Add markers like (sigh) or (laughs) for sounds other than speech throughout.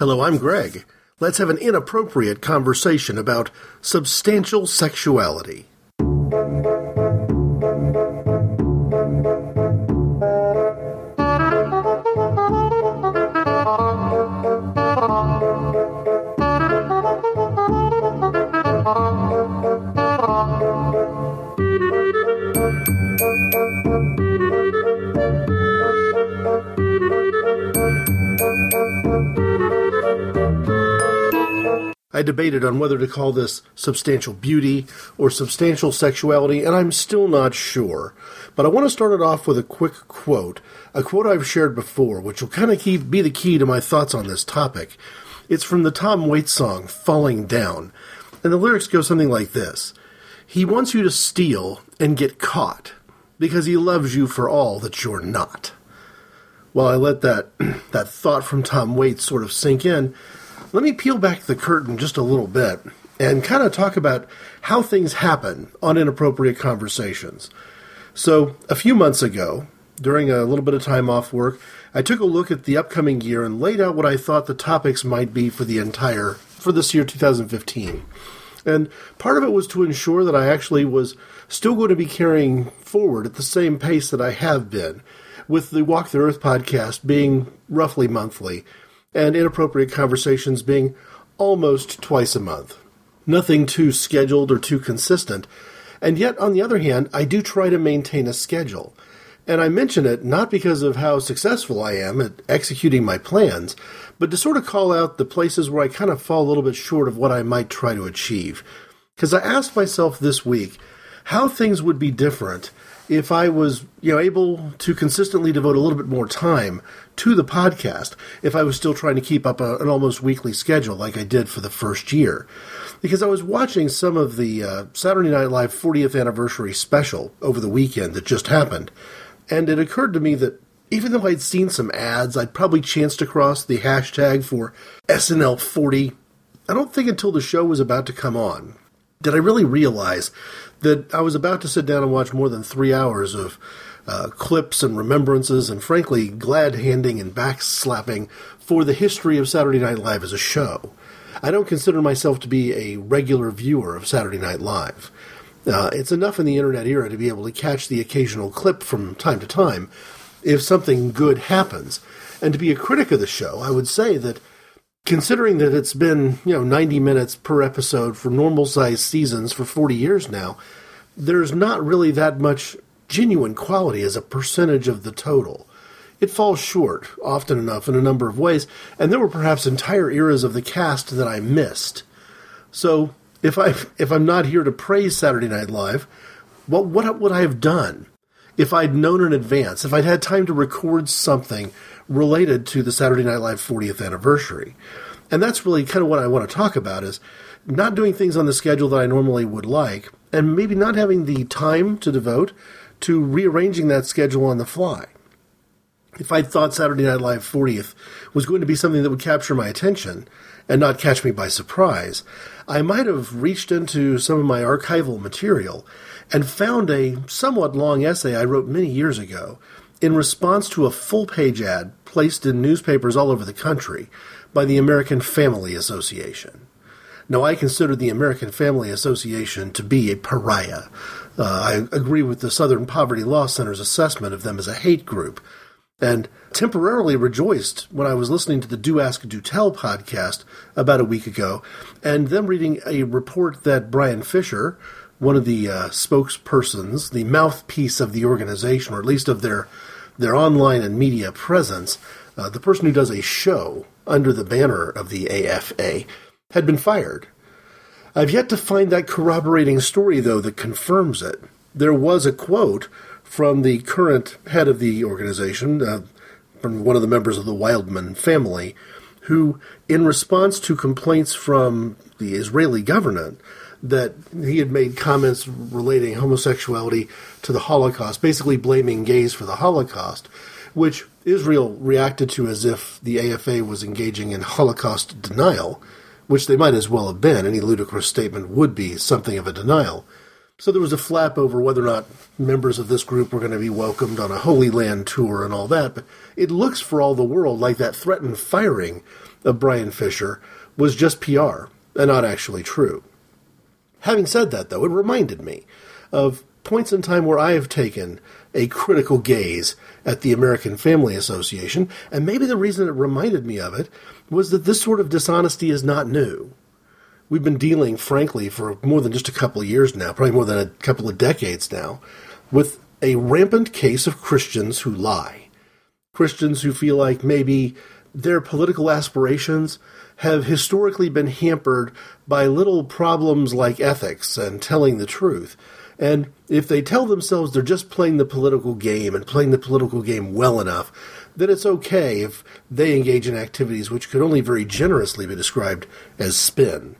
Hello, I'm Greg. Let's have an inappropriate conversation about substantial sexuality. Debated on whether to call this substantial beauty or substantial sexuality, and I'm still not sure. But I want to start it off with a quick quote, a quote I've shared before, which will kind of keep, be the key to my thoughts on this topic. It's from the Tom Waits song, Falling Down, and the lyrics go something like this He wants you to steal and get caught because he loves you for all that you're not. While I let that, (clears throat) that thought from Tom Waits sort of sink in, let me peel back the curtain just a little bit and kind of talk about how things happen on inappropriate conversations. So, a few months ago, during a little bit of time off work, I took a look at the upcoming year and laid out what I thought the topics might be for the entire for this year 2015. And part of it was to ensure that I actually was still going to be carrying forward at the same pace that I have been, with the Walk the Earth podcast being roughly monthly and inappropriate conversations being almost twice a month. Nothing too scheduled or too consistent. And yet, on the other hand, I do try to maintain a schedule. And I mention it not because of how successful I am at executing my plans, but to sort of call out the places where I kind of fall a little bit short of what I might try to achieve. Because I asked myself this week how things would be different if I was, you know, able to consistently devote a little bit more time to the podcast, if I was still trying to keep up a, an almost weekly schedule like I did for the first year. Because I was watching some of the uh, Saturday Night Live 40th anniversary special over the weekend that just happened, and it occurred to me that even though I'd seen some ads, I'd probably chanced across the hashtag for SNL40. I don't think until the show was about to come on did I really realize that I was about to sit down and watch more than three hours of uh, clips and remembrances and, frankly, glad handing and backslapping for the history of Saturday Night Live as a show. I don't consider myself to be a regular viewer of Saturday Night Live. Uh, it's enough in the internet era to be able to catch the occasional clip from time to time if something good happens. And to be a critic of the show, I would say that considering that it's been you know 90 minutes per episode for normal sized seasons for 40 years now there's not really that much genuine quality as a percentage of the total. It falls short often enough in a number of ways and there were perhaps entire eras of the cast that i missed. So if i if i'm not here to praise saturday night live well what would i have done? If i'd known in advance if i'd had time to record something related to the Saturday Night Live 40th anniversary. And that's really kind of what I want to talk about is not doing things on the schedule that I normally would like and maybe not having the time to devote to rearranging that schedule on the fly. If I thought Saturday Night Live 40th was going to be something that would capture my attention and not catch me by surprise, I might have reached into some of my archival material and found a somewhat long essay I wrote many years ago in response to a full page ad placed in newspapers all over the country by the American Family Association. Now, I consider the American Family Association to be a pariah. Uh, I agree with the Southern Poverty Law Center's assessment of them as a hate group, and temporarily rejoiced when I was listening to the Do Ask Do Tell podcast about a week ago, and then reading a report that Bryan Fischer, one of the uh, spokespersons, the mouthpiece of the organization, or at least of their their online and media presence, uh, the person who does a show under the banner of the AFA had been fired. I've yet to find that corroborating story, though, that confirms it. There was a quote from the current head of the organization, uh, from one of the members of the Wildmon family, who, in response to complaints from the Israeli government, that he had made comments relating homosexuality to the Holocaust, basically blaming gays for the Holocaust, which Israel reacted to as if the AFA was engaging in Holocaust denial, which they might as well have been. Any ludicrous statement would be something of a denial. So there was a flap over whether or not members of this group were going to be welcomed on a Holy Land tour and all that, but it looks for all the world like that threatened firing of Bryan Fischer was just PR and not actually true. Having said that, though, it reminded me of points in time where I have taken a critical gaze at the American Family Association, and maybe the reason it reminded me of it was that this sort of dishonesty is not new. We've been dealing, frankly, for more than just a couple of years now, probably more than a couple of decades now, with a rampant case of Christians who lie. Christians who feel like maybe their political aspirations have historically been hampered by little problems like ethics and telling the truth. And if they tell themselves they're just playing the political game and playing the political game well enough, then it's okay if they engage in activities which could only very generously be described as spin.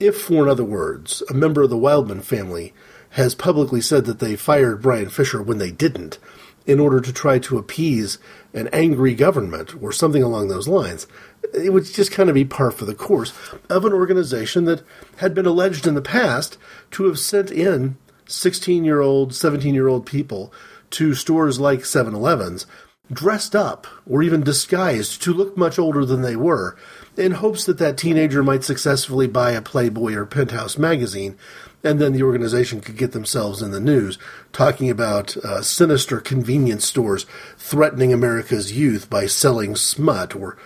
If, for in other words, a member of the Wildmon family has publicly said that they fired Bryan Fischer when they didn't, in order to try to appease an angry government or something along those lines. It would just kind of be par for the course of an organization that had been alleged in the past to have sent in 16 year old, 17 year old people to stores like 7 Elevens dressed up or even disguised to look much older than they were in hopes that that teenager might successfully buy a Playboy or Penthouse magazine and then the organization could get themselves in the news talking about uh, sinister convenience stores threatening America's youth by selling smut or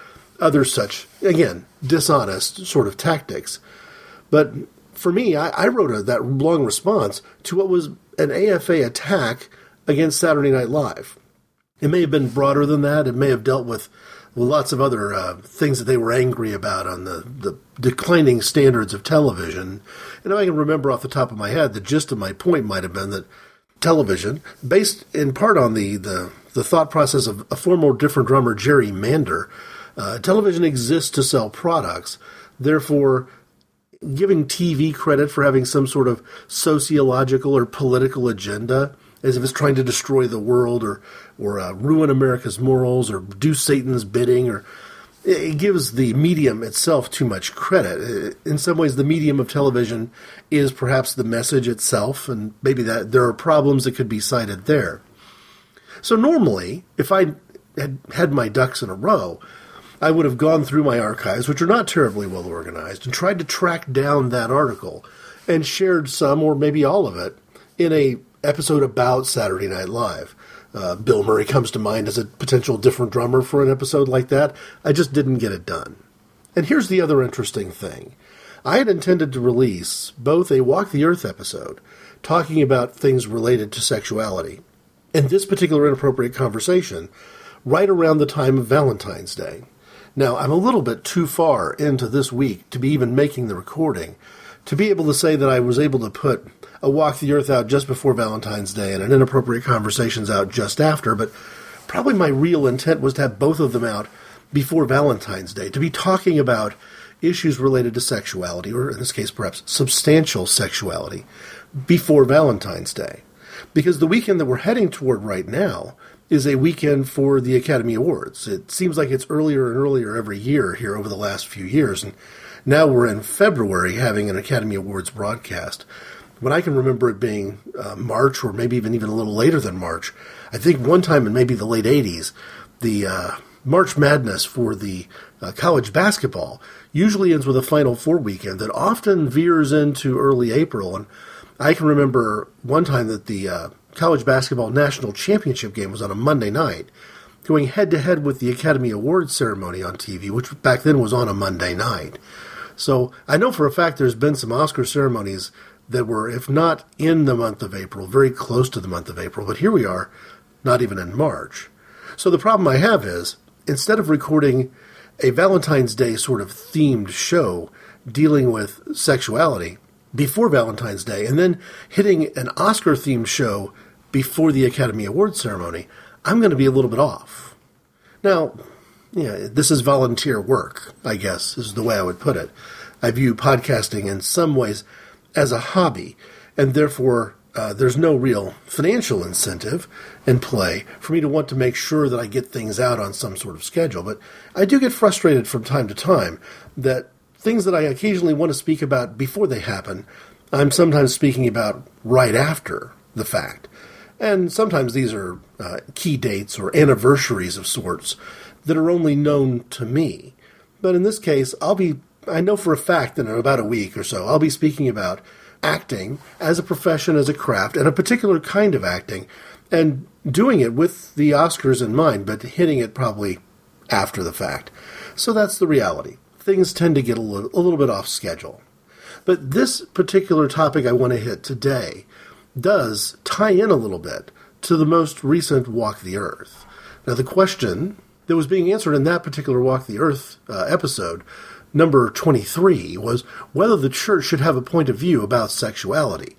other such, again, dishonest sort of tactics. But for me, I, I wrote a, that long response to what was an AFA attack against Saturday Night Live. It may have been broader than that. It may have dealt with lots of other uh, things that they were angry about on the, the declining standards of television. And I can remember off the top of my head, the gist of my point might have been that television, based in part on the, the, the thought process of a former different drummer, Jerry Mander, uh, television exists to sell products. Therefore, giving TV credit for having some sort of sociological or political agenda – as if it's trying to destroy the world or or uh, ruin America's morals or do Satan's bidding or it gives the medium itself too much credit. In some ways, the medium of television is perhaps the message itself, and maybe that there are problems that could be cited there. So normally, if I had had my ducks in a row, I would have gone through my archives, which are not terribly well organized, and tried to track down that article and shared some or maybe all of it in a episode about Saturday Night Live. Uh, Bill Murray comes to mind as a potential different drummer for an episode like that. I just didn't get it done. And here's the other interesting thing I had intended to release both a Walk the Earth episode talking about things related to sexuality and this particular inappropriate conversation right around the time of Valentine's Day. Now, I'm a little bit too far into this week to be even making the recording to be able to say that I was able to put a Walk the Earth out just before Valentine's Day and an Inappropriate Conversations out just after, but probably my real intent was to have both of them out before Valentine's Day, to be talking about issues related to sexuality, or in this case, perhaps substantial sexuality, before Valentine's Day. Because the weekend that we're heading toward right now is a weekend for the Academy Awards. It seems like it's earlier and earlier every year here over the last few years, and now we're in February having an Academy Awards broadcast when I can remember it being uh, March or maybe even even a little later than March. I think one time in maybe the late '80s, the uh, March Madness for the uh, college basketball usually ends with a Final Four weekend that often veers into early April. And I can remember one time that the uh, college basketball national championship game was on a Monday night, going head to head with the Academy Awards ceremony on TV, which back then was on a Monday night. So I know for a fact there's been some Oscar ceremonies that were, if not in the month of April, very close to the month of April. But here we are, not even in March. So the problem I have is instead of recording a Valentine's Day sort of themed show dealing with sexuality before Valentine's Day and then hitting an Oscar themed show before the Academy Awards ceremony, I'm going to be a little bit off. Now, yeah, this is volunteer work, I guess, is the way I would put it. I view podcasting in some ways as a hobby, and therefore uh, there's no real financial incentive in play for me to want to make sure that I get things out on some sort of schedule. But I do get frustrated from time to time that things that I occasionally want to speak about before they happen, I'm sometimes speaking about right after the fact. And sometimes these are uh, key dates or anniversaries of sorts that are only known to me. But in this case, I'll be, I know for a fact that in about a week or so, I'll be speaking about acting as a profession, as a craft, and a particular kind of acting, and doing it with the Oscars in mind, but hitting it probably after the fact. So that's the reality. Things tend to get a little, a little bit off schedule. But this particular topic I want to hit today does tie in a little bit to the most recent Walk the Earth. Now, the question that was being answered in that particular Walk the Earth uh, episode, number 23, was whether the church should have a point of view about sexuality.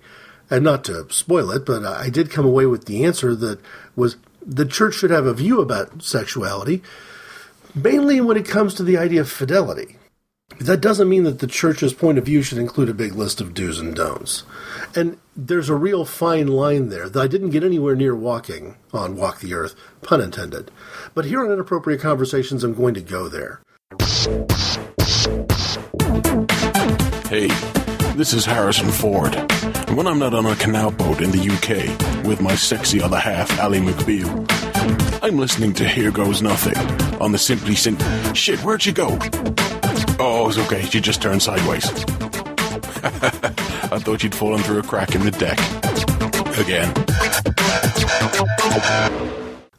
And not to spoil it, but I did come away with the answer that was the church should have a view about sexuality, mainly when it comes to the idea of fidelity. That doesn't mean that the church's point of view should include a big list of do's and don'ts. And there's a real fine line there that I didn't get anywhere near walking on Walk the Earth, pun intended. But here on Inappropriate Conversations, I'm going to go there. Hey, this is Harrison Ford. When I'm not on a canal boat in the UK with my sexy other half, Ali McBeal, I'm listening to Here Goes Nothing on the Simply Simple. Shit, where'd you go? Oh, it's okay. She just turned sideways. (laughs) I thought you'd fallen through a crack in the deck. Again.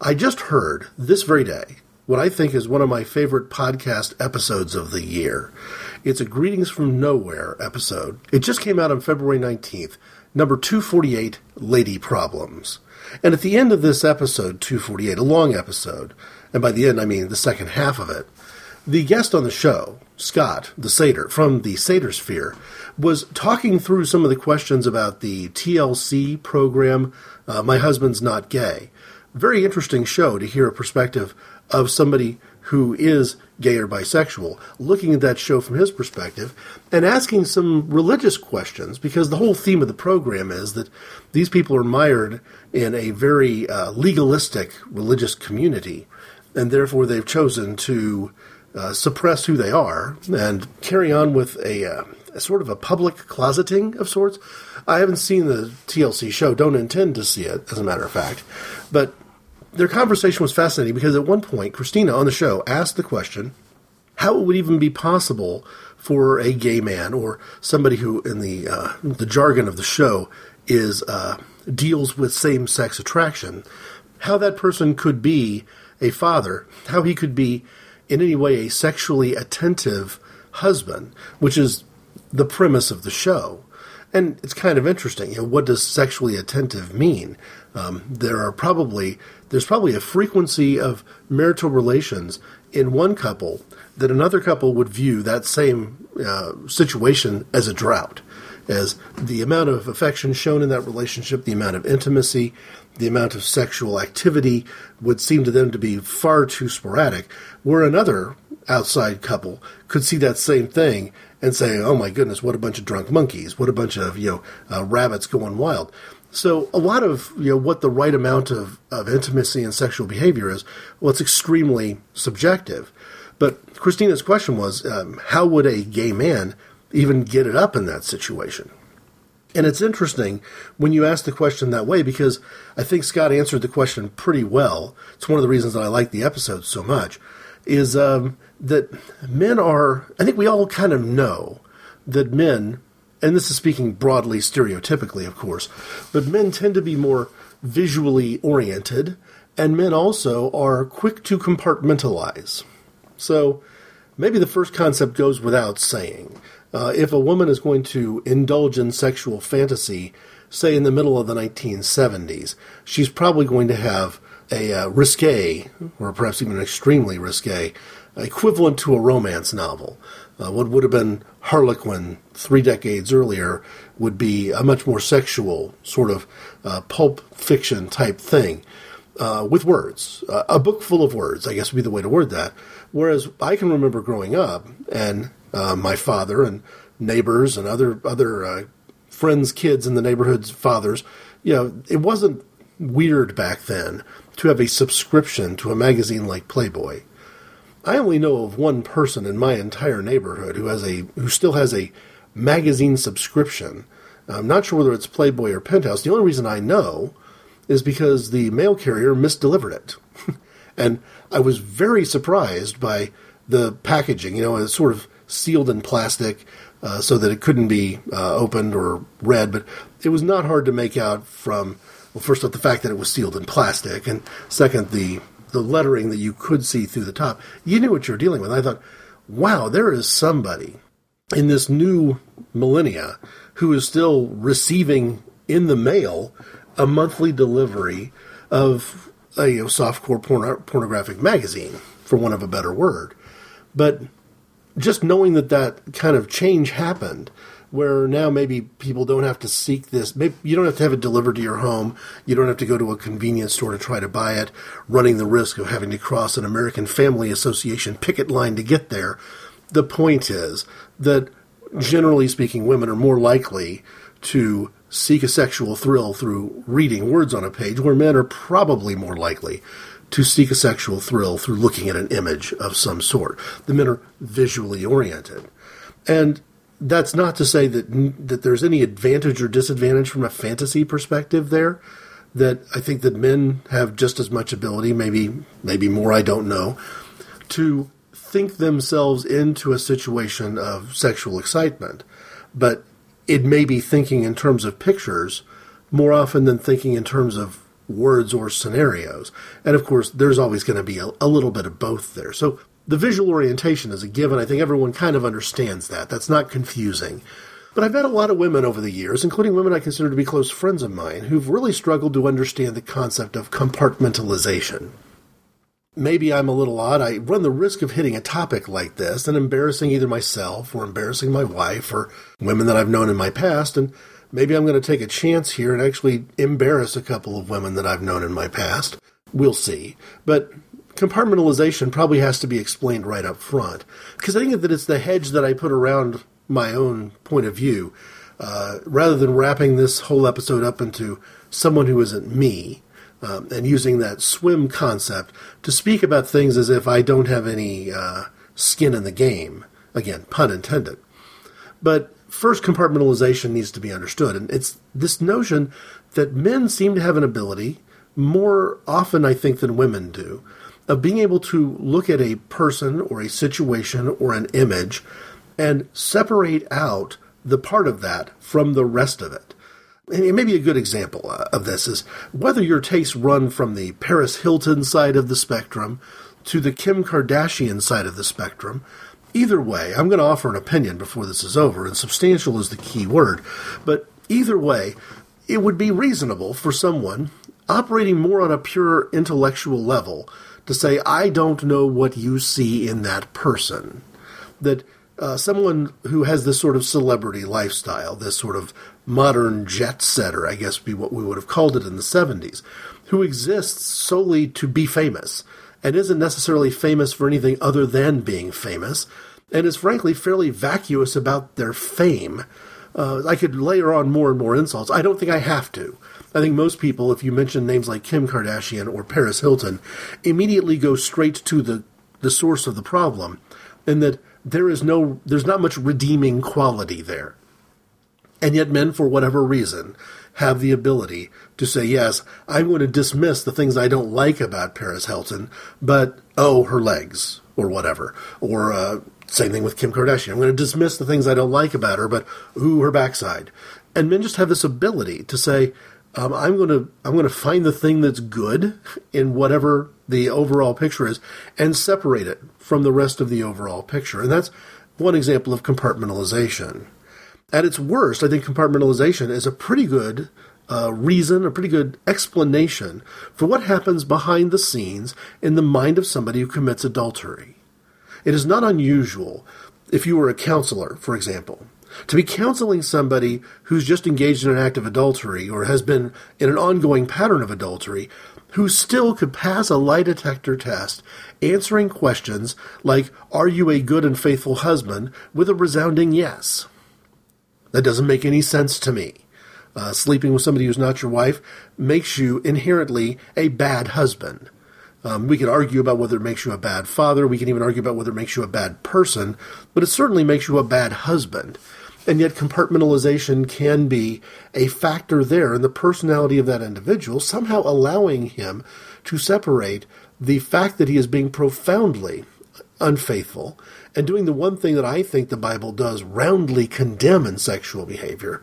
I just heard this very day what I think is one of my favorite podcast episodes of the year. It's a Greetings from Nowhere episode. It just came out on February 19th, number 248 Lady Problems. And at the end of this episode, 248, a long episode, and by the end I mean the second half of it, the guest on the show, Scott, the satyr from the Satyr Sphere, was talking through some of the questions about the TLC program, uh, My Husband's Not Gay. Very interesting show to hear a perspective of somebody who is gay or bisexual, looking at that show from his perspective and asking some religious questions because the whole theme of the program is that these people are mired in a very uh, legalistic religious community and therefore they've chosen to uh, suppress who they are and carry on with a, uh, a, sort of a public closeting of sorts. I haven't seen the TLC show, don't intend to see it, as a matter of fact. But their conversation was fascinating because at one point, Christina on the show asked the question how it would even be possible for a gay man or somebody who, in the, uh, the jargon of the show, is uh, deals with same sex attraction, how that person could be a father, how he could be in any way a sexually attentive husband, which is the premise of the show. And it's kind of interesting. You know, what does sexually attentive mean? Um, there are probably there's probably a frequency of marital relations in one couple that another couple would view that same uh, situation as a drought, as the amount of affection shown in that relationship, the amount of intimacy, the amount of sexual activity would seem to them to be far too sporadic, where another outside couple could see that same thing and say, "Oh my goodness, what a bunch of drunk monkeys! What a bunch of you know uh, rabbits going wild." So a lot of you know what the right amount of, of intimacy and sexual behavior is, well, it's extremely subjective. But Christina's question was, um, how would a gay man even get it up in that situation? And it's interesting when you ask the question that way because I think Scott answered the question pretty well. It's one of the reasons that I like the episode so much. Is um, that men are, I think we all kind of know that men, and this is speaking broadly, stereotypically, of course, but men tend to be more visually oriented, and men also are quick to compartmentalize. So maybe the first concept goes without saying uh, if a woman is going to indulge in sexual fantasy, say in the middle of the 1970s, she's probably going to have a uh, risque, or perhaps even extremely risque, equivalent to a romance novel. Uh, what would have been Harlequin three decades earlier would be a much more sexual, sort of uh, pulp fiction type thing. Uh, with words, a book full of words, I guess would be the way to word that. Whereas I can remember growing up and uh, my father and neighbors and other other uh, friends' kids in the neighborhood's fathers. You know, it wasn't weird back then to have a subscription to a magazine like Playboy. I only know of one person in my entire neighborhood who has a who still has a magazine subscription. I'm not sure whether it's Playboy or Penthouse. The only reason I know is because the mail carrier misdelivered it. (laughs) and I was very surprised by the packaging. You know, it's sort of sealed in plastic uh, so that it couldn't be uh, opened or read, but it was not hard to make out from well, first off, the fact that it was sealed in plastic, and second, the the lettering that you could see through the top. You knew what you were dealing with. I thought, wow, there is somebody in this new millennia who is still receiving in the mail a monthly delivery of a you know, softcore porn- pornographic magazine, for want of a better word. But just knowing that that kind of change happened where now maybe people don't have to seek this. Maybe you don't have to have it delivered to your home. You don't have to go to a convenience store to try to buy it, running the risk of having to cross an American Family Association picket line to get there. The point is that generally speaking, women are more likely to seek a sexual thrill through reading words on a page, where men are probably more likely to seek a sexual thrill through looking at an image of some sort. The men are visually oriented. And that's not to say that that there's any advantage or disadvantage from a fantasy perspective there. That I think that men have just as much ability, maybe maybe more, I don't know, to think themselves into a situation of sexual excitement. But it may be thinking in terms of pictures more often than thinking in terms of words or scenarios. And of course, there's always going to be a, a little bit of both there. So the visual orientation is a given. I think everyone kind of understands that. That's not confusing. But I've met a lot of women over the years, including women I consider to be close friends of mine, who've really struggled to understand the concept of compartmentalization. Maybe I'm a little odd. I run the risk of hitting a topic like this and embarrassing either myself or embarrassing my wife or women that I've known in my past. And maybe I'm going to take a chance here and actually embarrass a couple of women that I've known in my past. We'll see. But compartmentalization probably has to be explained right up front because I think that it's the hedge that I put around my own point of view. Uh, rather than wrapping this whole episode up into someone who isn't me um, and using that swim concept to speak about things as if I don't have any uh, skin in the game. Again, pun intended. But first, compartmentalization needs to be understood, and it's this notion that men seem to have an ability, more often I think than women do, of being able to look at a person or a situation or an image and separate out the part of that from the rest of it. And maybe a good example uh, of this is whether your tastes run from the Paris Hilton side of the spectrum to the Kim Kardashian side of the spectrum. Either way, I'm going to offer an opinion before this is over, and substantial is the key word. But either way, it would be reasonable for someone operating more on a pure intellectual level to say, I don't know what you see in that person. That uh, someone who has this sort of celebrity lifestyle, this sort of modern jet setter, I guess be what we would have called it in the 70s, who exists solely to be famous and isn't necessarily famous for anything other than being famous, and is frankly fairly vacuous about their fame. Uh, I could layer on more and more insults. I don't think I have to. I think most people, if you mention names like Kim Kardashian or Paris Hilton, immediately go straight to the, the source of the problem, and that there is no, there's not much redeeming quality there. And yet, men, for whatever reason, have the ability to say, yes, I'm going to dismiss the things I don't like about Paris Hilton, but oh, her legs, or whatever. Or uh, same thing with Kim Kardashian. I'm going to dismiss the things I don't like about her, but ooh, her backside. And men just have this ability to say, um, I'm going to I'm going to find the thing that's good in whatever the overall picture is and separate it from the rest of the overall picture. And that's one example of compartmentalization. At its worst, I think compartmentalization is a pretty good uh, reason, a pretty good explanation for what happens behind the scenes in the mind of somebody who commits adultery. It is not unusual if you were a counselor, for example, to be counseling somebody who's just engaged in an act of adultery or has been in an ongoing pattern of adultery, who still could pass a lie detector test answering questions like, Are you a good and faithful husband? with a resounding yes. That doesn't make any sense to me. Uh, sleeping with somebody who's not your wife makes you inherently a bad husband. Um, we could argue about whether it makes you a bad father. We can even argue about whether it makes you a bad person, but it certainly makes you a bad husband. And yet, compartmentalization can be a factor there in the personality of that individual, somehow allowing him to separate the fact that he is being profoundly unfaithful, and doing the one thing that I think the Bible does roundly condemn in sexual behavior,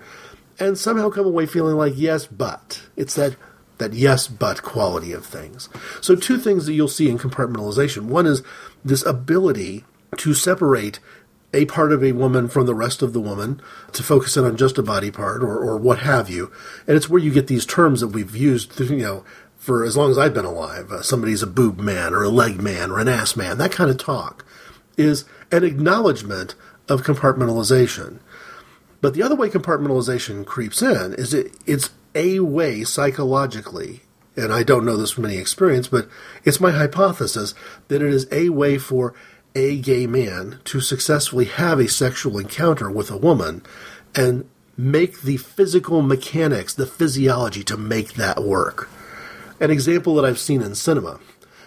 and somehow come away feeling like, yes, but. It's that, that yes, but quality of things. So, two things that you'll see in compartmentalization. One is this ability to separate a part of a woman from the rest of the woman, to focus in on just a body part or, or what have you. And it's where you get these terms that we've used, you know, for as long as I've been alive. Uh, somebody's a boob man or a leg man or an ass man. That kind of talk is an acknowledgement of compartmentalization. But the other way compartmentalization creeps in is it, it's a way psychologically, and I don't know this from any experience, but it's my hypothesis that it is a way for a gay man to successfully have a sexual encounter with a woman and make the physical mechanics, the physiology to make that work. An example that I've seen in cinema,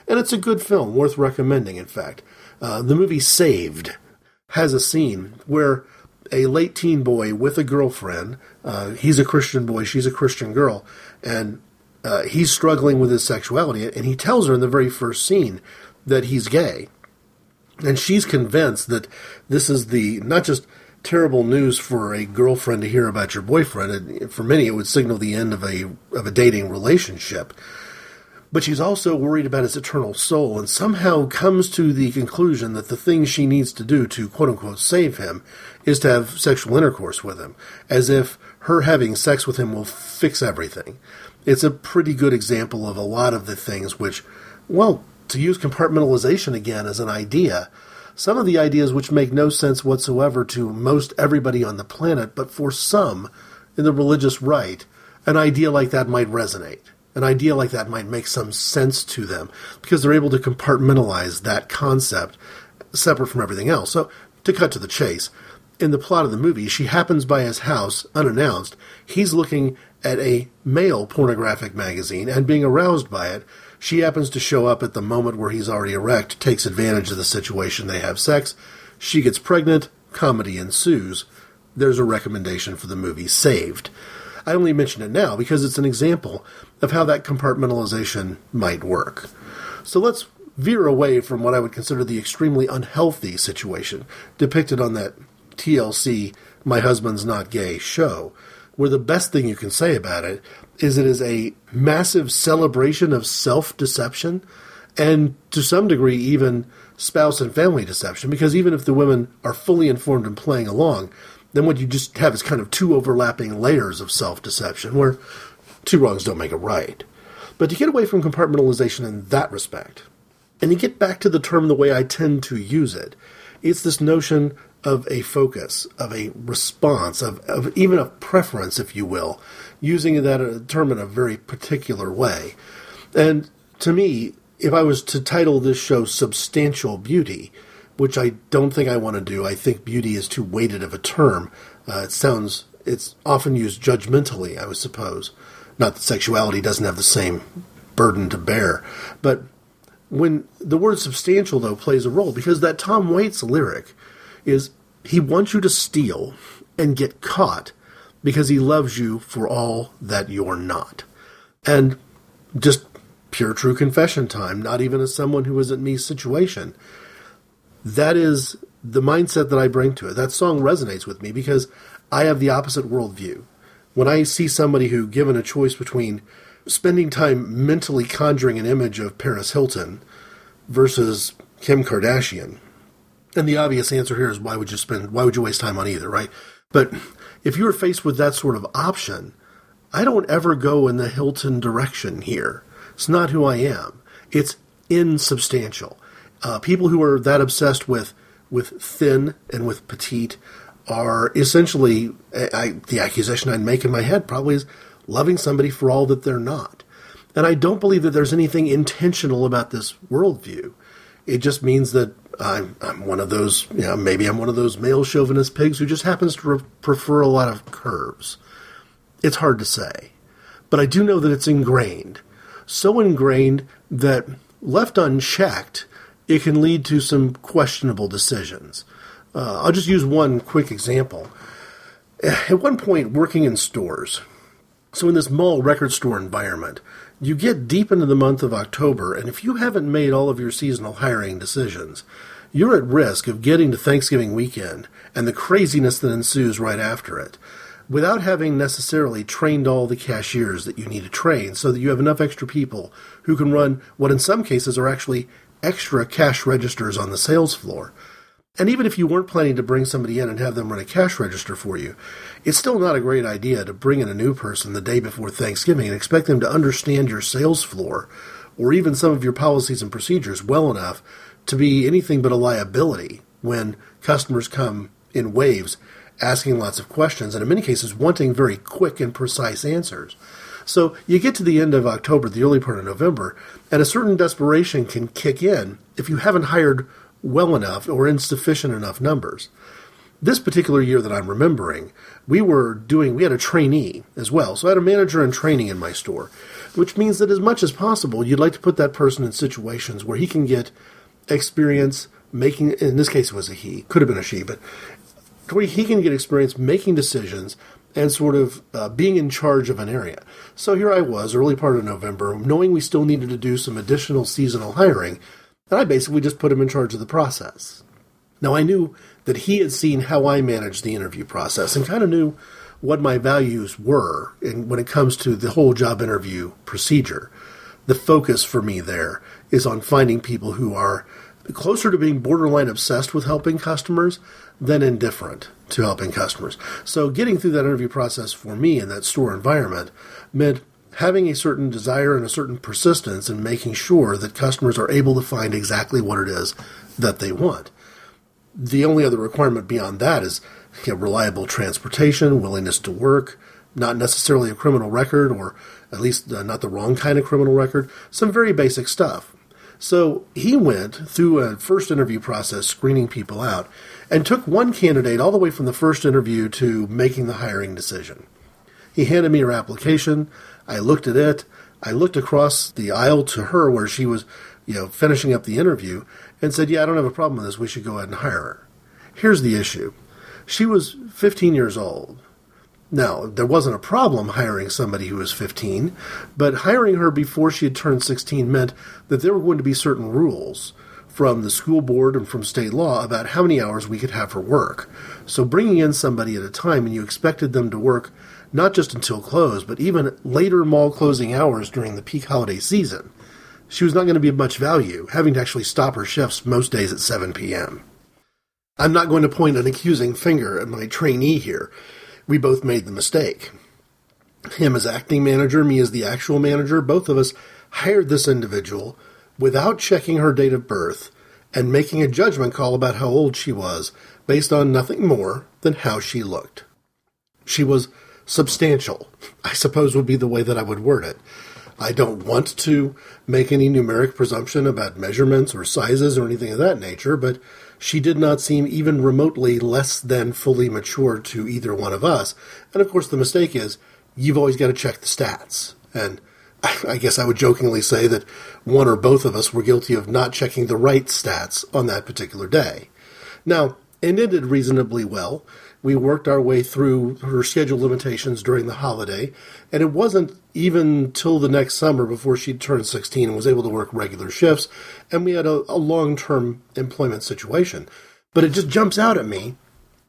and it's a good film, worth recommending, in fact. Uh, the movie Saved has a scene where a late teen boy with a girlfriend, uh, he's a Christian boy, she's a Christian girl, and uh, he's struggling with his sexuality, and he tells her in the very first scene that he's gay and she's convinced that this is the not just terrible news for a girlfriend to hear about your boyfriend. And for many, it would signal the end of a of a dating relationship. But she's also worried about his eternal soul, and somehow comes to the conclusion that the thing she needs to do to quote unquote save him is to have sexual intercourse with him, as if her having sex with him will fix everything. It's a pretty good example of a lot of the things which, well, to use compartmentalization again as an idea, some of the ideas which make no sense whatsoever to most everybody on the planet, but for some in the religious right, an idea like that might resonate. An idea like that might make some sense to them because they're able to compartmentalize that concept separate from everything else. So, to cut to the chase, in the plot of the movie, she happens by his house unannounced. He's looking at a male pornographic magazine and being aroused by it. She happens to show up at the moment where he's already erect, takes advantage of the situation, they have sex. She gets pregnant, comedy ensues. There's a recommendation for the movie Saved. I only mention it now because it's an example of how that compartmentalization might work. So let's veer away from what I would consider the extremely unhealthy situation depicted on that TLC My Husband's Not Gay show, where the best thing you can say about it is it is a massive celebration of self deception and to some degree even spouse and family deception because even if the women are fully informed and playing along, then what you just have is kind of two overlapping layers of self deception where two wrongs don't make a right. But to get away from compartmentalization in that respect, and to get back to the term the way I tend to use it, it's this notion of a focus, of a response, of, of even a preference, if you will, using that term in a very particular way. And to me, if I was to title this show Substantial Beauty, which I don't think I want to do, I think beauty is too weighted of a term. Uh, it sounds, it's often used judgmentally, I would suppose. Not that sexuality doesn't have the same burden to bear. But when the word substantial, though, plays a role, because that Tom Waits lyric is he wants you to steal and get caught because he loves you for all that you're not. And just pure true confession time, not even as someone who is in me situation. That is the mindset that I bring to it. That song resonates with me because I have the opposite worldview. When I see somebody who, given a choice between spending time mentally conjuring an image of Paris Hilton versus Kim Kardashian, and the obvious answer here is why would you spend why would you waste time on either, right? But if you're faced with that sort of option, I don't ever go in the Hilton direction here. It's not who I am. It's insubstantial. Uh, people who are that obsessed with with thin and with petite are essentially I, the accusation I'd make in my head probably is loving somebody for all that they're not. And I don't believe that there's anything intentional about this worldview. It just means that I'm, I'm one of those, you know, maybe I'm one of those male chauvinist pigs who just happens to re- prefer a lot of curves. It's hard to say. But I do know that it's ingrained. So ingrained that left unchecked, it can lead to some questionable decisions. Uh, I'll just use one quick example. At one point, working in stores, so in this mall record store environment, you get deep into the month of October, and if you haven't made all of your seasonal hiring decisions, you're at risk of getting to Thanksgiving weekend and the craziness that ensues right after it without having necessarily trained all the cashiers that you need to train so that you have enough extra people who can run what in some cases are actually extra cash registers on the sales floor. And even if you weren't planning to bring somebody in and have them run a cash register for you, it's still not a great idea to bring in a new person the day before Thanksgiving and expect them to understand your sales floor or even some of your policies and procedures well enough to be anything but a liability when customers come in waves asking lots of questions and in many cases wanting very quick and precise answers. So you get to the end of October, the early part of November, and a certain desperation can kick in if you haven't hired well enough or in sufficient enough numbers. This particular year that I'm remembering, we were doing, we had a trainee as well. So I had a manager in training in my store, which means that as much as possible, you'd like to put that person in situations where he can get experience making, in this case it was a he, could have been a she, but where he can get experience making decisions and sort of uh, being in charge of an area. So here I was, early part of November, knowing we still needed to do some additional seasonal hiring, and I basically just put him in charge of the process. Now I knew that he had seen how I managed the interview process and kind of knew what my values were in, when it comes to the whole job interview procedure. The focus for me there is on finding people who are closer to being borderline obsessed with helping customers than indifferent to helping customers. So getting through that interview process for me in that store environment meant having a certain desire and a certain persistence in making sure that customers are able to find exactly what it is that they want. The only other requirement beyond that is you know, reliable transportation, willingness to work, not necessarily a criminal record or at least uh, not the wrong kind of criminal record, some very basic stuff. So he went through a first interview process, screening people out, and took one candidate all the way from the first interview to making the hiring decision. He handed me her application. I looked at it. I looked across the aisle to her where she was, you know, finishing up the interview and said, Yeah, I don't have a problem with this. We should go ahead and hire her. Here's the issue. She was 15 years old. Now, there wasn't a problem hiring somebody who was 15, but hiring her before she had turned 16 meant that there were going to be certain rules from the school board and from state law about how many hours we could have her work. So bringing in somebody at a time and you expected them to work not just until close, but even later mall closing hours during the peak holiday season, she was not going to be of much value, having to actually stop her shifts most days at 7 p.m. I'm not going to point an accusing finger at my trainee here we both made the mistake. Him as acting manager, me as the actual manager, both of us hired this individual without checking her date of birth and making a judgment call about how old she was based on nothing more than how she looked. She was substantial, I suppose would be the way that I would word it. I don't want to make any numeric presumption about measurements or sizes or anything of that nature, but she did not seem even remotely less than fully mature to either one of us. And of course, the mistake is you've always got to check the stats. And I guess I would jokingly say that one or both of us were guilty of not checking the right stats on that particular day. Now, it ended reasonably well we worked our way through her schedule limitations during the holiday, and it wasn't even till the next summer before she turned 16 and was able to work regular shifts, and we had a, a long term employment situation. But it just jumps out at me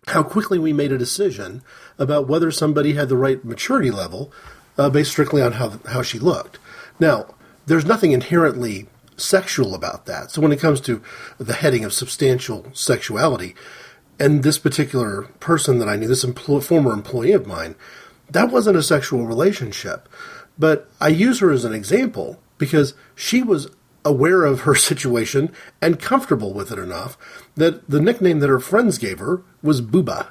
how quickly we made a decision about whether somebody had the right maturity level uh, based strictly on how, how she looked. Now, there's nothing inherently sexual about that. So when it comes to the heading of substantial sexuality, and this particular person that I knew, this empl- former employee of mine, that wasn't a sexual relationship. But I use her as an example because she was aware of her (laughs) situation and comfortable with it enough that the nickname that her friends gave her was Booba.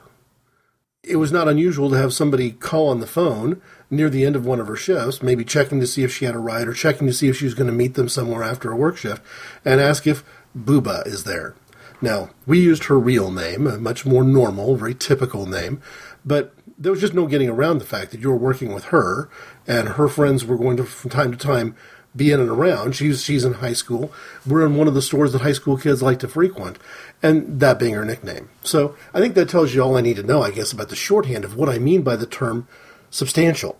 It was not unusual to have somebody call on the phone near the end of one of her shifts, maybe checking to see if she had a ride or checking to see if she was going to meet them somewhere after a work shift, and ask if Booba is there. Now, we used her real name, a much more normal, very typical name, but there was just no getting around the fact that you were working with her, and her friends were going to, from time to time, be in and around. She's she's in high school. We're in one of the stores that high school kids like to frequent, and that being her nickname. So I think that tells you all I need to know, I guess, about the shorthand of what I mean by the term substantial.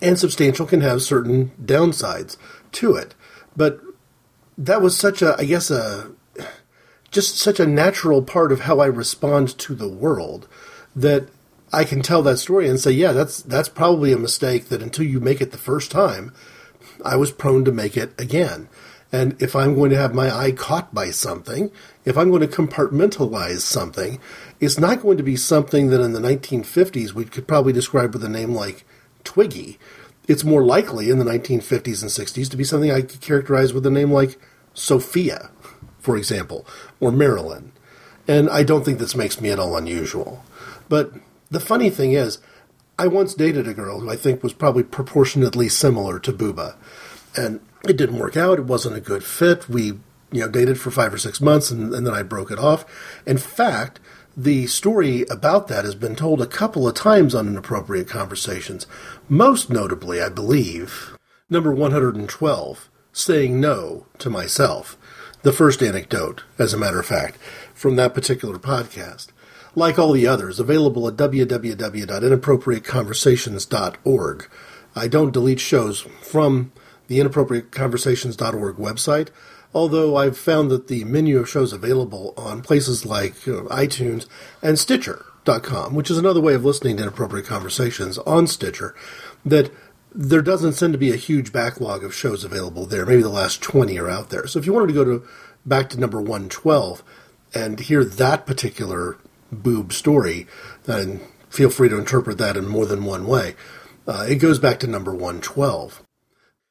And substantial can have certain downsides to it, but that was such a, I guess, a just such a natural part of how I respond to the world that I can tell that story and say, yeah, that's that's probably a mistake that until you make it the first time, I was prone to make it again. And if I'm going to have my eye caught by something, if I'm going to compartmentalize something, it's not going to be something that in the 1950s we could probably describe with a name like Twiggy. It's more likely in the 1950s and 60s to be something I could characterize with a name like Sophia, for example, or Marilyn. And I don't think this makes me at all unusual. But the funny thing is, I once dated a girl who I think was probably proportionately similar to Booba. And it didn't work out. It wasn't a good fit. We, you know, dated for five or six months and, and then I broke it off. In fact, the story about that has been told a couple of times on inappropriate conversations. Most notably, I believe, number 112, saying no to myself. The first anecdote, as a matter of fact, from that particular podcast. Like all the others, available at www.inappropriateconversations.org. I don't delete shows from the inappropriateconversations.org website, although I've found that the menu of shows available on places like you know, iTunes and Stitcher.com, which is another way of listening to inappropriate conversations on Stitcher, that there doesn't seem to be a huge backlog of shows available there. Maybe the last 20 are out there. So if you wanted to go to back to number 112 and hear that particular boob story, then feel free to interpret that in more than one way. Uh, it goes back to number 112.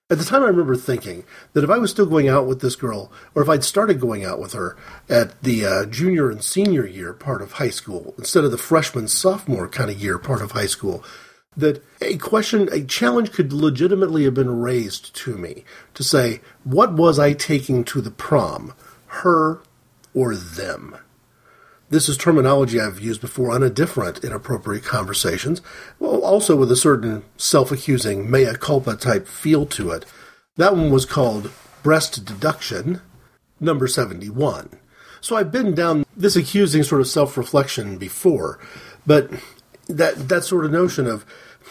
At the time, I remember thinking that if I was still going out with this girl, or if I'd started going out with her at the uh, junior and senior year part of high school, instead of the freshman sophomore kind of year part of high school, that a question, a challenge could legitimately have been raised to me to say, what was I taking to the prom, her or them? This is terminology I've used before on a different inappropriate conversations, also with a certain self accusing mea culpa type feel to it. That one was called breast deduction, number 71. So I've been down this accusing sort of self reflection before, but that, that sort of notion of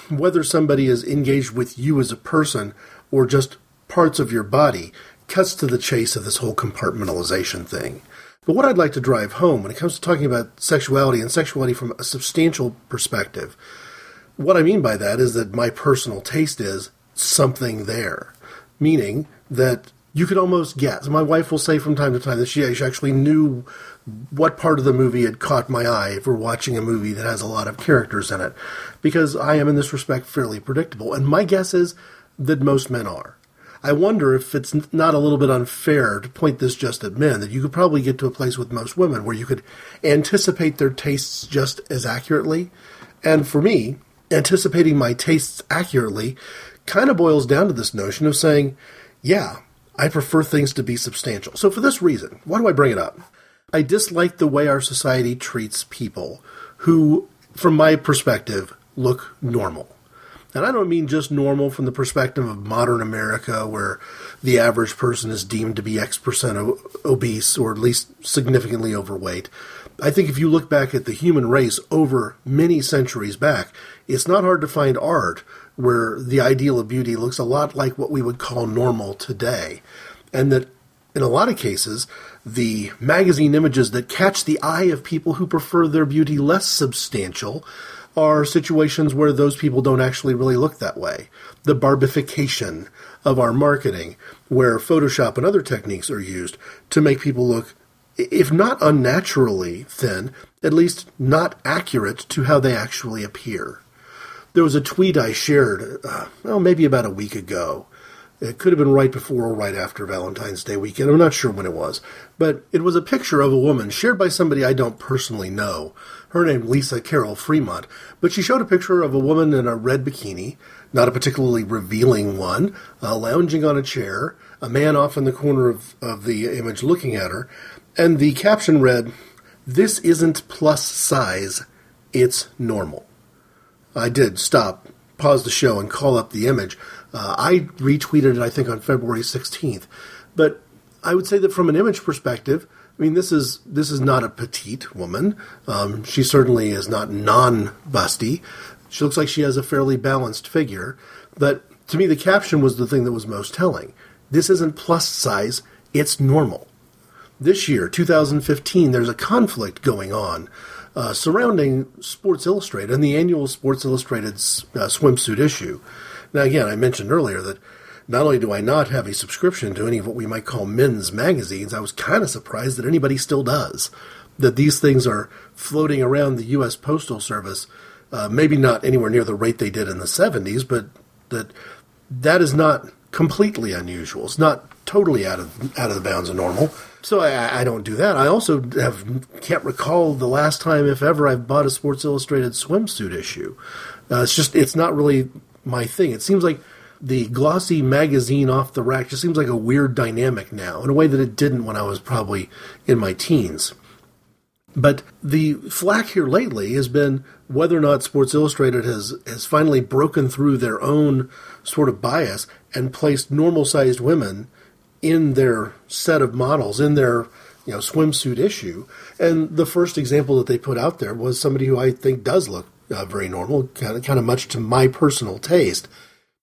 whether somebody is engaged with you as a person or just parts of your body cuts to the chase of this whole compartmentalization thing. But what I'd like to drive home when it comes to talking about sexuality and sexuality from a substantial perspective, what I mean by that is that my personal taste is something there, meaning that you could almost guess. My wife will say from time to time that she actually knew what part of the movie had caught my eye if we're watching a movie that has a lot of characters in it, because I am in this respect fairly predictable. And my guess is that most men are. I wonder if it's not a little bit unfair to point this just at men, that you could probably get to a place with most women where you could anticipate their tastes just as accurately. And for me, anticipating my tastes accurately kind of boils down to this notion of saying, yeah, I prefer things to be substantial. So for this reason, why do I bring it up? I dislike the way our society treats people who, from my perspective, look normal. And I don't mean just normal from the perspective of modern America, where the average person is deemed to be X percent obese or at least significantly overweight. I think if you look back at the human race over many centuries back, it's not hard to find art where the ideal of beauty looks a lot like what we would call normal today. And that in a lot of cases, the magazine images that catch the eye of people who prefer their beauty less substantial are situations where those people don't actually really look that way. The barbification of our marketing, where Photoshop and other techniques are used to make people look, if not unnaturally thin, at least not accurate to how they actually appear. There was a tweet I shared, uh, well, maybe about a week ago. It could have been right before or right after Valentine's Day weekend. I'm not sure when it was. But it was a picture of a woman shared by somebody I don't personally know her name Lisa Carol Fremont, but she showed a picture of a woman in a red bikini, not a particularly revealing one, uh, lounging on a chair, a man off in the corner of, of the image looking at her, and the caption read, This isn't plus size, it's normal. I did stop, pause the show, and call up the image. Uh, I retweeted it, I think, on February 16th. But I would say that from an image perspective, I mean, this is this is not a petite woman. Um, she certainly is not non-busty. She looks like she has a fairly balanced figure. But to me, the caption was the thing that was most telling. This isn't plus size; it's normal. this year, 2015, there's a conflict going on uh, surrounding Sports Illustrated and the annual Sports Illustrated uh, swimsuit issue. Now, again, I mentioned earlier that not only do I not have a subscription to any of what we might call men's magazines, I was kind of surprised that anybody still does. That these things are floating around the U.S. Postal Service, uh, maybe not anywhere near the rate they did in the 70s, but that that is not completely unusual. It's not totally out of out of the bounds of normal. So I, I, don't do that. I also have can't recall the last time, if ever, I've bought a Sports Illustrated swimsuit issue. Uh, it's just it's not really my thing. It seems like the glossy magazine off the rack just seems like a weird dynamic now in a way that it didn't when I was probably in my teens. But the flack here lately has been whether or not Sports Illustrated has, has finally broken through their own sort of bias and placed normal sized women in their set of models, in their you know swimsuit issue. And the first example that they put out there was somebody who I think does look uh, very normal, kind of, kind of much to my personal taste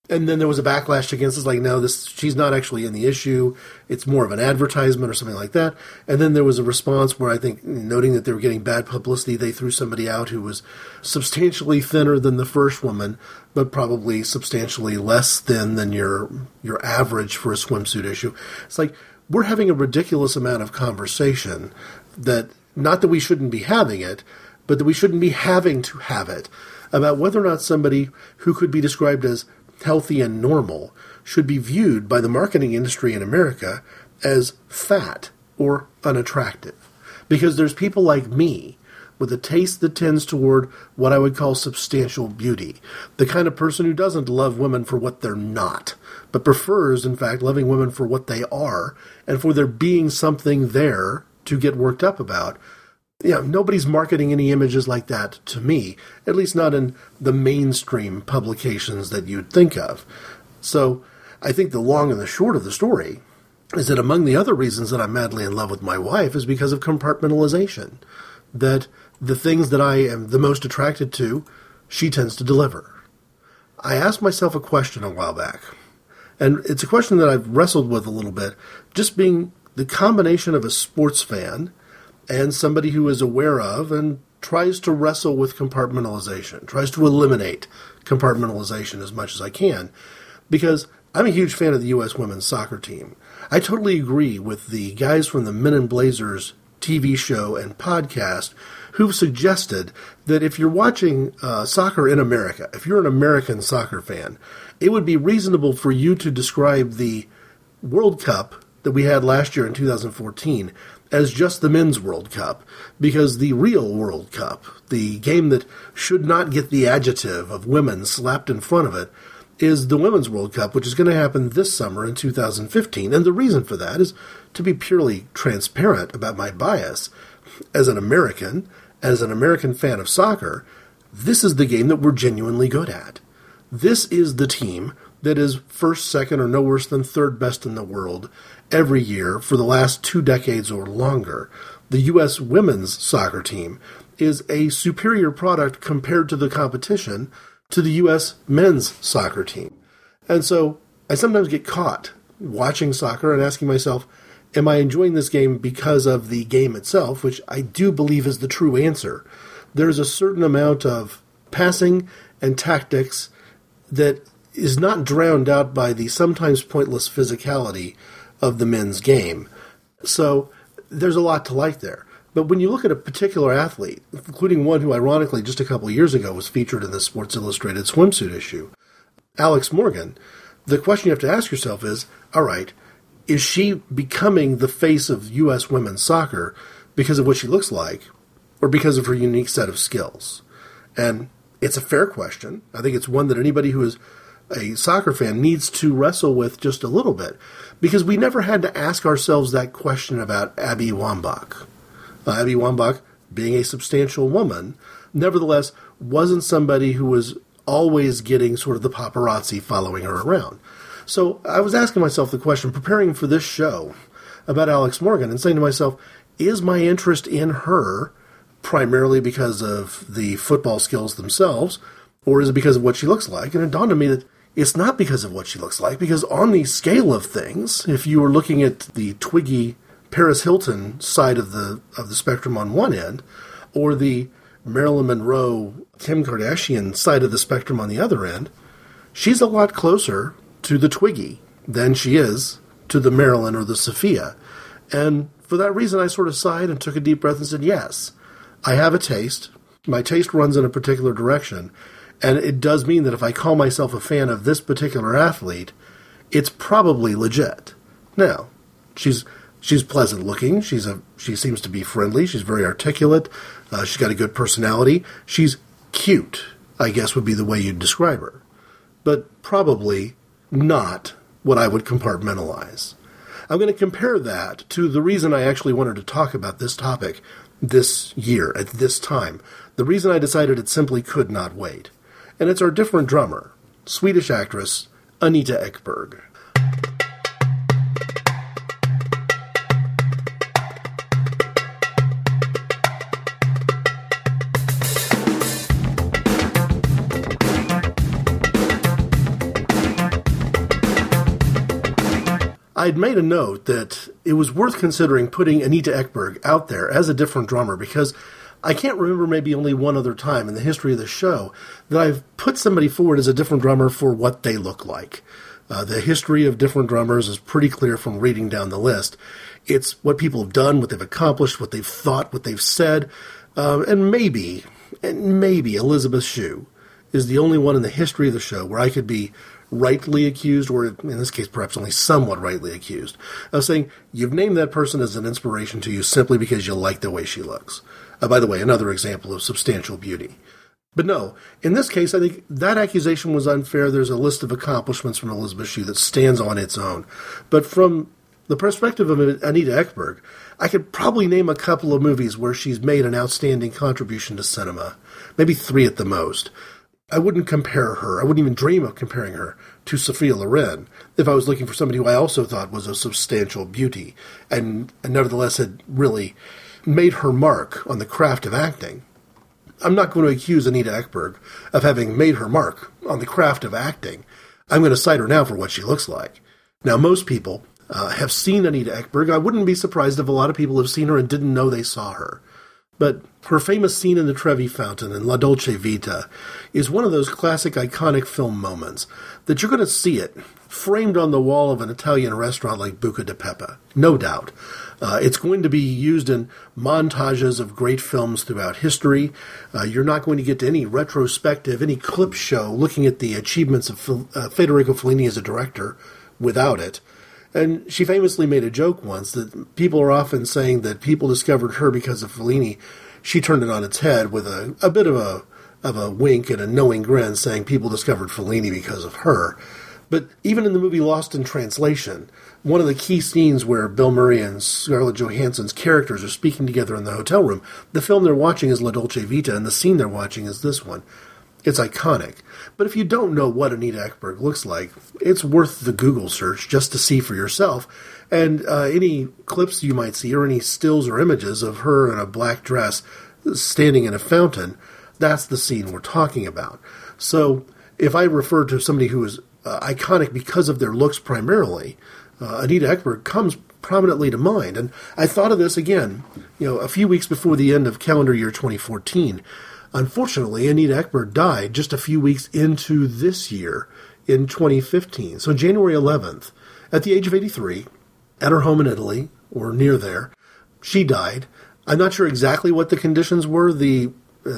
and then there was a backlash against it. Like, no, this she's not actually in the issue. It's more of an advertisement or something like that. And then there was a response where I think, noting that they were getting bad publicity, they threw somebody out who was substantially thinner than the first woman, but probably substantially less thin than your your average for a swimsuit issue. It's like we're having a ridiculous amount of conversation that not that we shouldn't be having it, but that we shouldn't be having to have it about whether or not somebody who could be described as healthy and normal should be viewed by the marketing industry in America as fat or unattractive. Because there's people like me with a taste that tends toward what I would call substantial beauty. The kind of person who doesn't love women for what they're not, but prefers, in fact, loving women for what they are and for there being something there to get worked up about know, nobody's marketing any images like that to me, at least not in the mainstream publications that you'd think of. So I think the long and the short of the story is that among the other reasons that I'm madly in love with my wife is because of compartmentalization. That the things that I am the most attracted to, she tends to deliver. I asked myself a question a while back, and it's a question that I've wrestled with a little bit, just being the combination of a sports fan and somebody who is aware of and tries to wrestle with compartmentalization, tries to eliminate compartmentalization as much as I can, because I'm a huge fan of the U.S. women's soccer team. I totally agree with the guys from the Men in Blazers TV show and podcast who've suggested that if you're watching uh, soccer in America, if you're an American soccer fan, it would be reasonable for you to describe the World Cup that we had last year in 2014 as just the men's World Cup, because the real World Cup, the game that should not get the adjective of women slapped in front of it, is the Women's World Cup, which is going to happen this summer in 2015. And the reason for that is to be purely transparent about my bias. As an American, as an American fan of soccer, this is the game that we're genuinely good at. This is the team that is first, second, or no worse than third best in the world every year for the last two decades or longer. The U.S. women's soccer team is a superior product compared to the competition to the U.S. men's soccer team. And so I sometimes get caught watching soccer and asking myself, am I enjoying this game because of the game itself, which I do believe is the true answer. There's a certain amount of passing and tactics that is not drowned out by the sometimes pointless physicality of the men's game. So there's a lot to like there. But when you look at a particular athlete, including one who ironically just a couple years ago was featured in the Sports Illustrated swimsuit issue, Alex Morgan, the question you have to ask yourself is all right, is she becoming the face of U.S. women's soccer because of what she looks like or because of her unique set of skills? And it's a fair question. I think it's one that anybody who is a soccer fan needs to wrestle with just a little bit because we never had to ask ourselves that question about Abby Wambach. Uh, Abby Wambach, being a substantial woman, nevertheless wasn't somebody who was always getting sort of the paparazzi following her around. So I was asking myself the question, preparing for this show about Alex Morgan, and saying to myself, is my interest in her primarily because of the football skills themselves, or is it because of what she looks like? And it dawned on me that it's not because of what she looks like, because on the scale of things, if you were looking at the Twiggy Paris Hilton side of the of the spectrum on one end, or the Marilyn Monroe, Kim Kardashian side of the spectrum on the other end, she's a lot closer to the Twiggy than she is to the Marilyn or the Sophia. And for that reason, I sort of sighed and took a deep breath and said, Yes, I have a taste. My taste runs in a particular direction. And it does mean that if I call myself a fan of this particular athlete, it's probably legit. Now, she's she's pleasant looking. She's a she seems to be friendly. She's very articulate. Uh, she's got a good personality. She's cute, I guess would be the way you'd describe her, but probably not what I would compartmentalize. I'm going to compare that to the reason I actually wanted to talk about this topic this year at this time. The reason I decided it simply could not wait. And it's our different drummer, Swedish actress Anita Ekberg. I'd made a note that it was worth considering putting Anita Ekberg out there as a different drummer because I can't remember maybe only one other time in the history of the show that I've put somebody forward as a different drummer for what they look like. Uh, the history of different drummers is pretty clear from reading down the list. It's what people have done, what they've accomplished, what they've thought, what they've said, uh, and maybe, and maybe Elizabeth Shue is the only one in the history of the show where I could be rightly accused, or in this case, perhaps only somewhat rightly accused, of saying you've named that person as an inspiration to you simply because you like the way she looks. Uh, by the way, another example of substantial beauty. But no, in this case, I think that accusation was unfair. There's a list of accomplishments from Elizabeth Shue that stands on its own. But from the perspective of Anita Ekberg, I could probably name a couple of movies where she's made an outstanding contribution to cinema, maybe three at the most. I wouldn't compare her. I wouldn't even dream of comparing her to Sophia Loren if I was looking for somebody who I also thought was a substantial beauty and, and nevertheless had really made her mark on the craft of acting. I'm not going to accuse Anita Ekberg of having made her mark on the craft of acting. I'm going to cite her now for what she looks like. Now, most people uh, have seen Anita Ekberg. I wouldn't be surprised if a lot of people have seen her and didn't know they saw her. But her famous scene in the Trevi Fountain in La Dolce Vita is one of those classic iconic film moments that you're going to see it framed on the wall of an Italian restaurant like Buca di Beppo, no doubt. Uh, it's going to be used in montages of great films throughout history. Uh, you're not going to get to any retrospective, any clip show looking at the achievements of uh, Federico Fellini as a director without it. And she famously made a joke once that people are often saying that people discovered her because of Fellini. She turned it on its head with a, a bit of a of a wink and a knowing grin, saying people discovered Fellini because of her. But even in the movie Lost in Translation, one of the key scenes where Bill Murray and Scarlett Johansson's characters are speaking together in the hotel room, the film they're watching is La Dolce Vita, and the scene they're watching is this one. It's iconic. But if you don't know what Anita Ekberg looks like, it's worth the Google search just to see for yourself. And uh, any clips you might see, or any stills or images of her in a black dress standing in a fountain, that's the scene we're talking about. So if I refer to somebody who is uh, iconic because of their looks primarily, uh, Anita Ekberg comes prominently to mind. And I thought of this again, you know, a few weeks before the end of calendar year 2014. Unfortunately, Anita Ekberg died just a few weeks into this year in 2015. So January 11th, at the age of 83, at her home in Italy, or near there, she died. I'm not sure exactly what the conditions were. The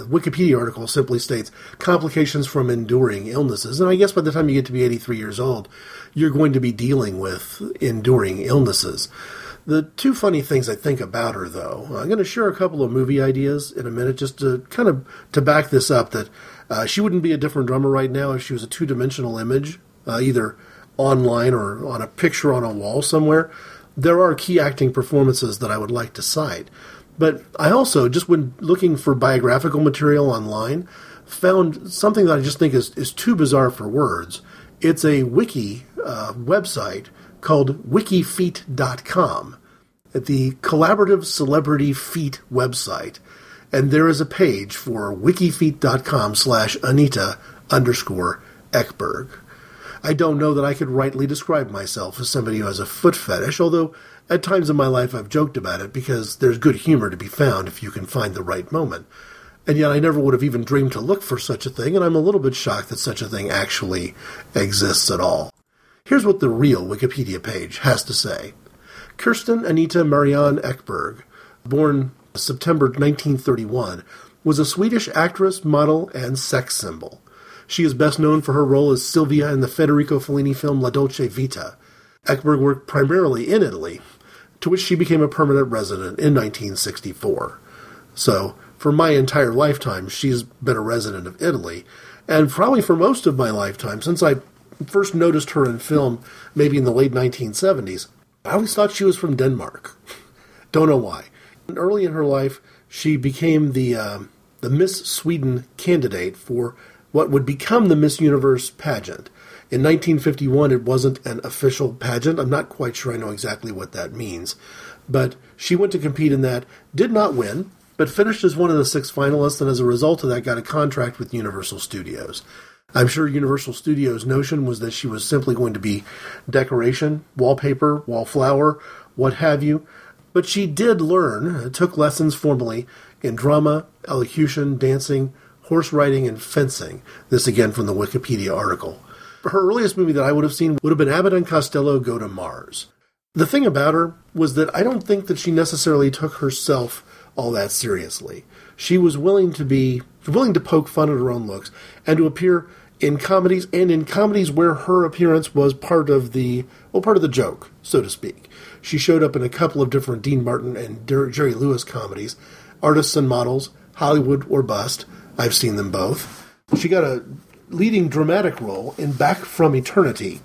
Wikipedia article simply states complications from enduring illnesses. And I guess by the time you get to be 83 years old, you're going to be dealing with enduring illnesses. The two funny things I think about her, though, I'm going to share a couple of movie ideas in a minute, just to kind of to back this up. That uh, she wouldn't be a different drummer right now if she was a two-dimensional image, uh, either online or on a picture on a wall somewhere. There are key acting performances that I would like to cite, but I also just when looking for biographical material online, found something that I just think is is too bizarre for words. It's a wiki uh, website called wikifeet.com the Collaborative Celebrity Feet website, and there is a page for wikifeet.com slash Anita underscore Ekberg. I don't know that I could rightly describe myself as somebody who has a foot fetish, although At times in my life, I've joked about it because there's good humor to be found if you can find the right moment. And yet, I never would have even dreamed to look for such a thing, and I'm a little bit shocked that such a thing actually exists at all. Here's what the real Wikipedia page has to say Kerstin Anita Marianne Ekberg, born September 1931, was a Swedish actress, model, and sex symbol. She is best known for her role as Silvia in the Federico Fellini film La Dolce Vita. Ekberg worked primarily in Italy, to which she became a permanent resident in 1964. So, for my entire lifetime, she's been a resident of Italy. And probably for most of my lifetime, since I first noticed her in film, maybe in the late 1970s, I always thought she was from Denmark. (laughs) Don't know why. Early in her life, she became the uh, the Miss Sweden candidate for what would become the Miss Universe pageant. In 1951, it wasn't an official pageant. I'm not quite sure I know exactly what that means. But she went to compete in that, did not win, but finished as one of the six finalists, and as a result of that, got a contract with Universal Studios. I'm sure Universal Studios' notion was that she was simply going to be decoration, wallpaper, wallflower, what have you. But she did learn, uh, took lessons formally in drama, elocution, dancing, horse riding, and fencing. This again from the Wikipedia article. Her earliest movie that I would have seen would have been Abbott and Costello Go to Mars. The thing about her was that I don't think that she necessarily took herself all that seriously. She was willing to be willing to poke fun at her own looks and to appear in comedies and in comedies where her appearance was part of the well part of the joke, so to speak. She showed up in a couple of different Dean Martin and Jerry Lewis comedies, Artists and Models, Hollywood or Bust. I've seen them both. She got a leading dramatic role in Back from Eternity.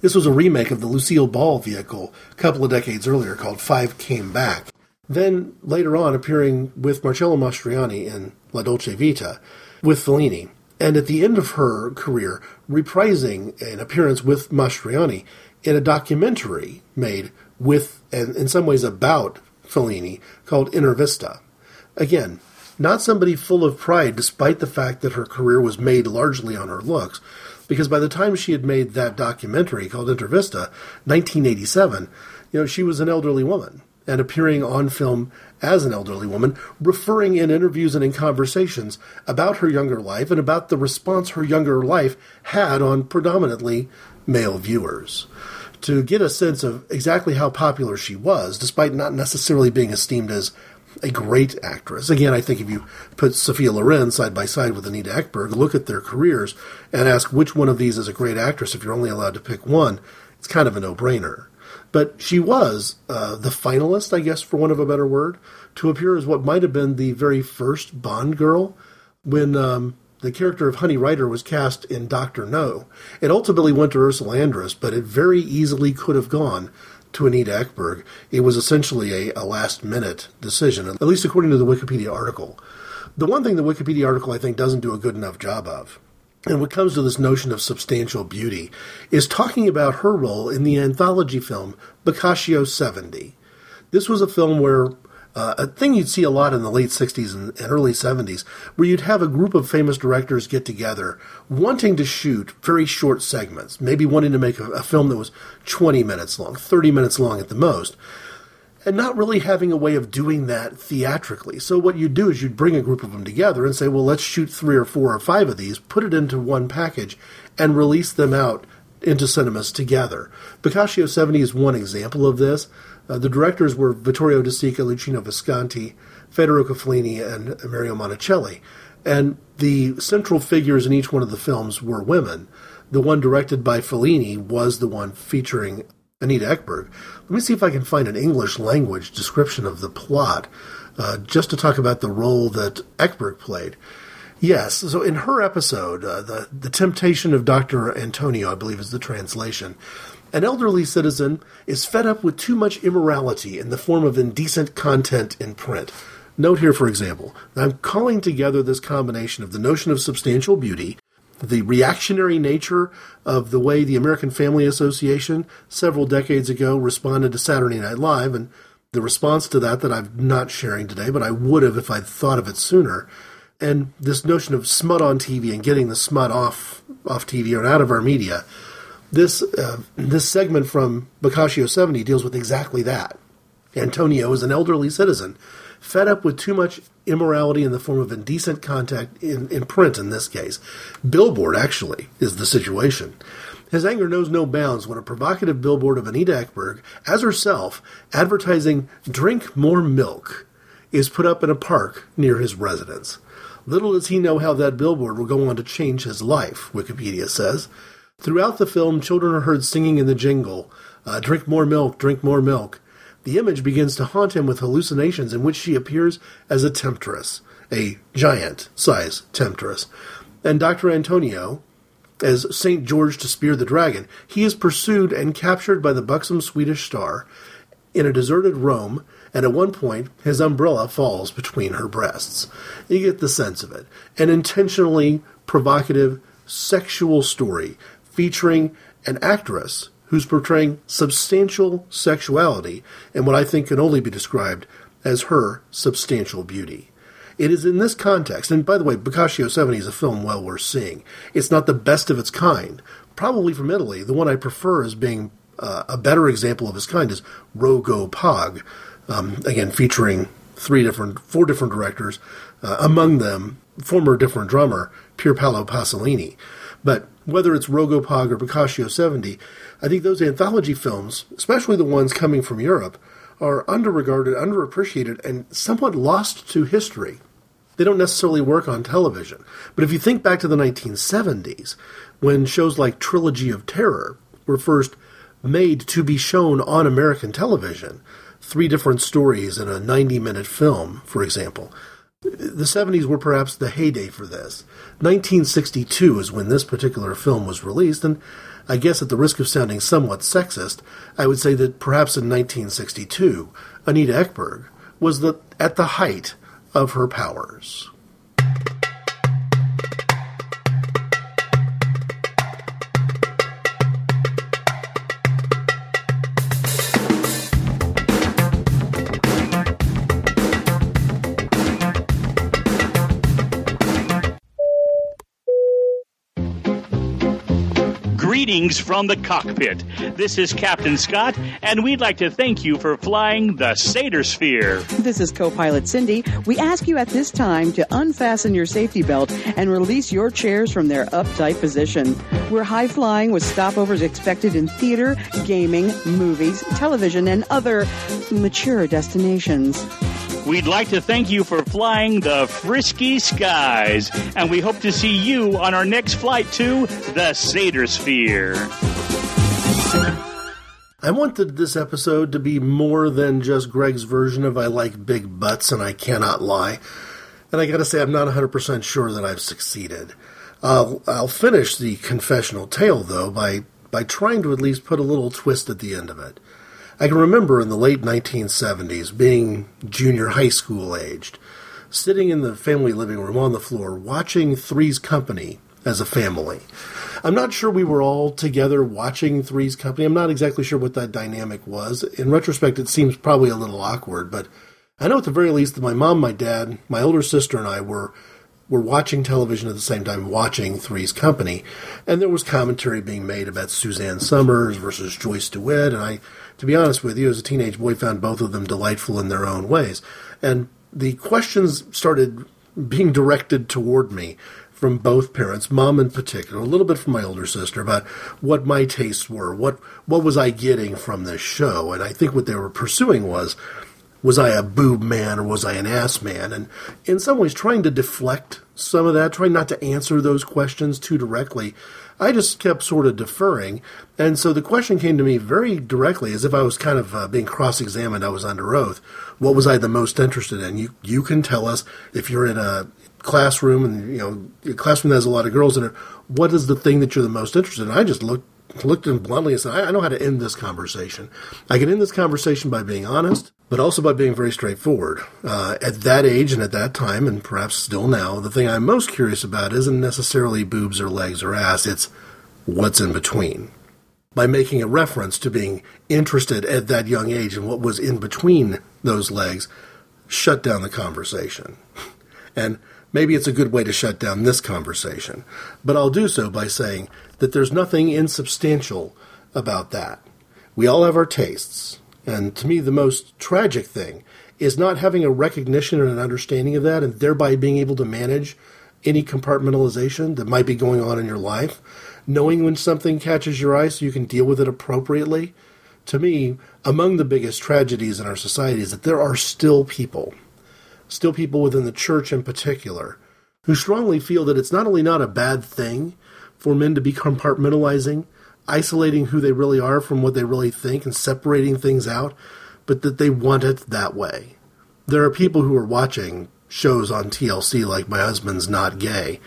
This was a remake of the Lucille Ball vehicle a couple of decades earlier called Five Came Back. Then later on appearing with Marcello Mastroianni in La Dolce Vita with Fellini. And at the end of her career, reprising an appearance with Mastroianni in a documentary made with, and in some ways about, Fellini called Intervista. Again, not somebody full of pride, despite the fact that her career was made largely on her looks, because by the time she had made that documentary called Intervista, 1987, you know, she was an elderly woman and appearing on film as an elderly woman, referring in interviews and in conversations about her younger life and about the response her younger life had on predominantly male viewers. To get a sense of exactly how popular she was, despite not necessarily being esteemed as a great actress. Again, I think if you put Sophia Loren side by side with Anita Ekberg, look at their careers, and ask which one of these is a great actress if you're only allowed to pick one, it's kind of a no brainer. But she was uh, the finalist, I guess, for want of a better word, to appear as what might have been the very first Bond girl when um, the character of Honey Rider was cast in Doctor No. It ultimately went to Ursula Andress, but it very easily could have gone to Anita Ekberg, it was essentially a, a last minute decision, at least according to the Wikipedia article. The one thing the Wikipedia article I think doesn't do a good enough job of, and what comes to this notion of substantial beauty, is talking about her role in the anthology film Boccaccio 70. This was a film where uh, a thing you'd see a lot in the late 60s and, and, early 70s, where you'd have a group of famous directors get together wanting to shoot very short segments, maybe wanting to make a, a film that was 20 minutes long, 30 minutes long at the most, and not really having a way of doing that theatrically. So, what you'd do is you'd bring a group of them together and say, well, let's shoot three or four or five of these, put it into one package, and release them out into cinemas together. Boccaccio 70 is one example of this. Uh, the directors were Vittorio De Sica, Luchino Visconti, Federico Fellini, and Mario Monicelli. And the central figures in each one of the films were women. The one directed by Fellini was the one featuring Anita Ekberg. Let me see if I can find an English language description of the plot, uh, just to talk about the role that Ekberg played. Yes, so in her episode, uh, the the temptation of Doctor Antonio, I believe, is the translation. An elderly citizen is fed up with too much immorality in the form of indecent content in print. Note here, for example, I'm calling together this combination of the notion of substantial beauty, the reactionary nature of the way the American Family Association several decades ago responded to Saturday Night Live, and the response to that that I'm not sharing today, but I would have if I'd thought of it sooner. And this notion of smut on TV and getting the smut off off TV or out of our media this uh, this segment from Boccaccio 70 deals with exactly that. Antonio is an elderly citizen, fed up with too much immorality in the form of indecent contact in, in print in this case. Billboard, actually, is the situation. His anger knows no bounds when a provocative billboard of Anita Ekberg, as herself, advertising drink more milk, is put up in a park near his residence. Little does he know how that billboard will go on to change his life, Wikipedia says. Throughout the film, children are heard singing in the jingle, uh, Drink more milk, drink more milk. The image begins to haunt him with hallucinations in which she appears as a temptress, a giant size temptress. And Dr. Antonio, as St. George to spear the dragon, he is pursued and captured by the buxom Swedish star in a deserted Rome, and at one point his umbrella falls between her breasts. You get the sense of it. An intentionally provocative sexual story featuring an actress who's portraying substantial sexuality and what I think can only be described as her substantial beauty. It is in this context, and by the way, Boccaccio 70 is a film well worth seeing. It's not the best of its kind. Probably from Italy, the one I prefer as being uh, a better example of its kind is RoGoPaG, um, again featuring three different, four different directors, uh, among them former different drummer Pier Paolo Pasolini. But whether it's RoGoPaG or Boccaccio 70, I think those anthology films, especially the ones coming from Europe, are underregarded, underappreciated, and somewhat lost to history. They don't necessarily work on television. But if you think back to the 1970s, when shows like Trilogy of Terror were first made to be shown on American television, three different stories in a 90 minute film, for example, the 70s were perhaps the heyday for this. 1962 is when this particular film was released, and I guess at the risk of sounding somewhat sexist, I would say that perhaps in 1962, Anita Ekberg was the, at the height of her powers. Greetings from the cockpit. This is Captain Scott, and we'd like to thank you for flying the Satyr Sphere. This is co pilot Cindy. We ask you at this time to unfasten your safety belt and release your chairs from their uptight position. We're high flying with stopovers expected in theater, gaming, movies, television, and other mature destinations. We'd like to thank you for flying the Frisky Skies, and we hope to see you on our next flight to the Satyr Sphere. I wanted this episode to be more than just Greg's version of I like big butts and I cannot lie. And I gotta say, I'm not 100% sure that I've succeeded. I'll, I'll finish the confessional tale, though, by, by trying to at least put a little twist at the end of it. I can remember in the late 1970s being junior high school aged, sitting in the family living room on the floor watching Three's Company as a family. I'm not sure we were all together watching Three's Company. I'm not exactly sure what that dynamic was. In retrospect, it seems probably a little awkward, but I know at the very least that my mom, my dad, my older sister, and I were were watching television at the same time, watching Three's Company, and there was commentary being made about Suzanne Somers versus Joyce DeWitt, and I, to be honest with you, as a teenage boy, found both of them delightful in their own ways, and the questions started being directed toward me from both parents, mom in particular, a little bit from my older sister about what my tastes were, what what was I getting from this show, and I think what they were pursuing was was I a boob man or was I an ass man? And in some ways, trying to deflect some of that, trying not to answer those questions too directly, I just kept sort of deferring. And so the question came to me very directly, as if I was kind of uh, being cross examined. I was under oath. What was I the most interested in? You, you can tell us if you're in a classroom and, you know, a classroom that has a lot of girls in it, what is the thing that you're the most interested in? I just looked looked at him bluntly and said, I, I know how to end this conversation. I can end this conversation by being honest, but also by being very straightforward. Uh, at that age and at that time, and perhaps still now, the thing I'm most curious about isn't necessarily boobs or legs or ass, it's what's in between. By making a reference to being interested at that young age in what was in between those legs, shut down the conversation. (laughs) And maybe it's a good way to shut down this conversation, but I'll do so by saying that there's nothing insubstantial about that. We all have our tastes, And to me, the most tragic thing is not having a recognition and an understanding of that, and thereby being able to manage any compartmentalization that might be going on in your life. Knowing when something catches your eye so you can deal with it appropriately. To me, among the biggest tragedies in our society is that there are still people, still people within the church in particular, who strongly feel that it's not only not a bad thing for men to be compartmentalizing, isolating who they really are from what they really think, and separating things out, but that they want it that way. There are people who are watching shows on TLC like My Husband's Not Gay,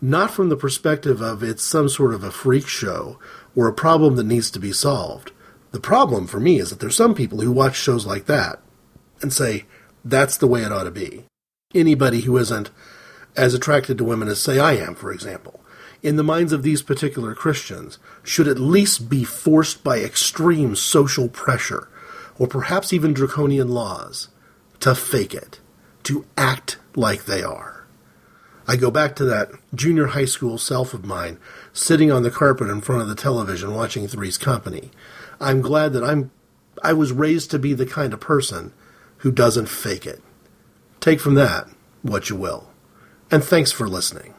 not from the perspective of it's some sort of a freak show or a problem that needs to be solved. The problem for me is that there's some people who watch shows like that and say, that's the way it ought to be. Anybody who isn't as attracted to women as, say, I am, for example, in the minds of these particular Christians, should at least be forced by extreme social pressure, or perhaps even draconian laws, to fake it, to act like they are. I go back to that junior high school self of mine, sitting on the carpet in front of the television watching Three's Company. I'm glad that I'm I was raised to be the kind of person who doesn't fake it. Take from that what you will. And thanks for listening.